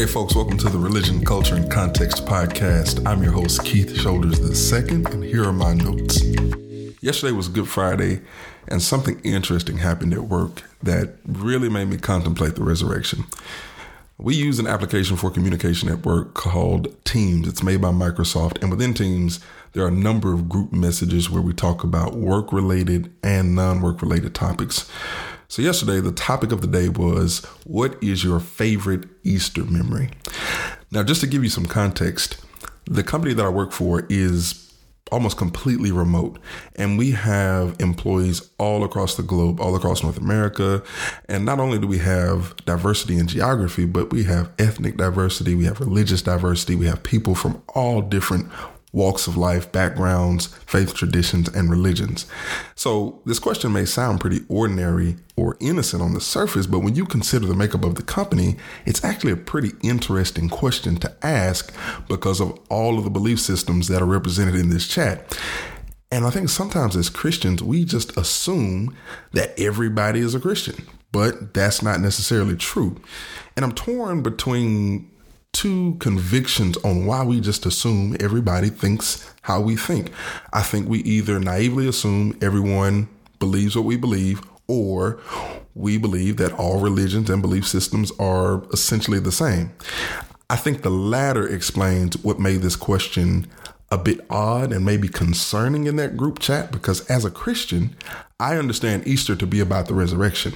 Hey, folks, welcome to the Religion, Culture, and Context podcast. I'm your host, Keith Shoulders II, and here are my notes. Yesterday was Good Friday, and something interesting happened at work that really made me contemplate the resurrection. We use an application for communication at work called Teams. It's made by Microsoft, and within Teams, there are a number of group messages where we talk about work related and non work related topics. So, yesterday, the topic of the day was What is your favorite Easter memory? Now, just to give you some context, the company that I work for is almost completely remote. And we have employees all across the globe, all across North America. And not only do we have diversity in geography, but we have ethnic diversity, we have religious diversity, we have people from all different walks of life, backgrounds, faith traditions, and religions. So, this question may sound pretty ordinary or innocent on the surface, but when you consider the makeup of the company, it's actually a pretty interesting question to ask because of all of the belief systems that are represented in this chat. And I think sometimes as Christians, we just assume that everybody is a Christian, but that's not necessarily true. And I'm torn between two convictions on why we just assume everybody thinks how we think. I think we either naively assume everyone believes what we believe, or we believe that all religions and belief systems are essentially the same. I think the latter explains what made this question a bit odd and maybe concerning in that group chat because as a Christian, I understand Easter to be about the resurrection.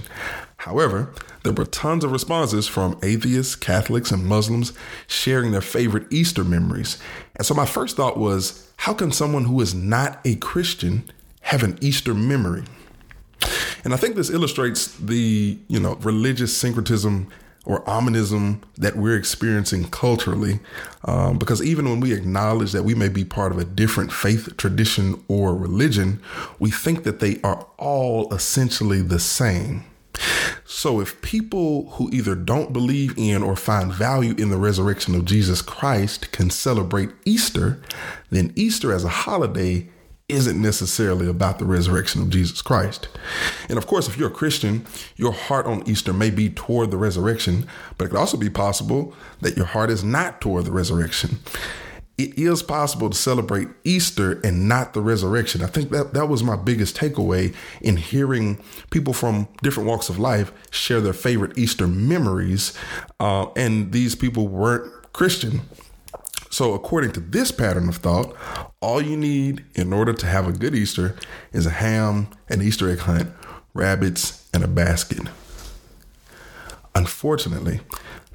However, there were tons of responses from atheists, Catholics, and Muslims sharing their favorite Easter memories. And so my first thought was how can someone who is not a Christian have an Easter memory? And I think this illustrates the, you know, religious syncretism or omnism that we're experiencing culturally. Um, because even when we acknowledge that we may be part of a different faith tradition or religion, we think that they are all essentially the same. So, if people who either don't believe in or find value in the resurrection of Jesus Christ can celebrate Easter, then Easter as a holiday isn't necessarily about the resurrection of Jesus Christ. And of course, if you're a Christian, your heart on Easter may be toward the resurrection, but it could also be possible that your heart is not toward the resurrection it is possible to celebrate Easter and not the resurrection. I think that that was my biggest takeaway in hearing people from different walks of life share their favorite Easter memories, uh, and these people weren't Christian. So, according to this pattern of thought, all you need in order to have a good Easter is a ham, an Easter egg hunt, rabbits, and a basket. Unfortunately,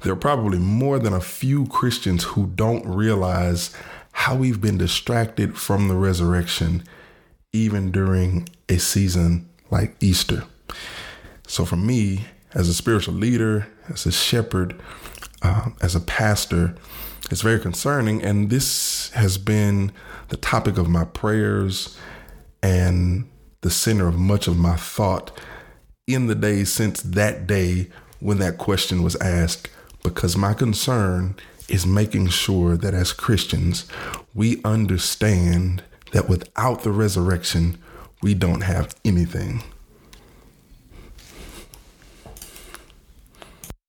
there are probably more than a few Christians who don't realize how we've been distracted from the resurrection, even during a season like Easter. So, for me, as a spiritual leader, as a shepherd, uh, as a pastor, it's very concerning. And this has been the topic of my prayers and the center of much of my thought in the days since that day when that question was asked because my concern is making sure that as Christians, we understand that without the resurrection, we don't have anything.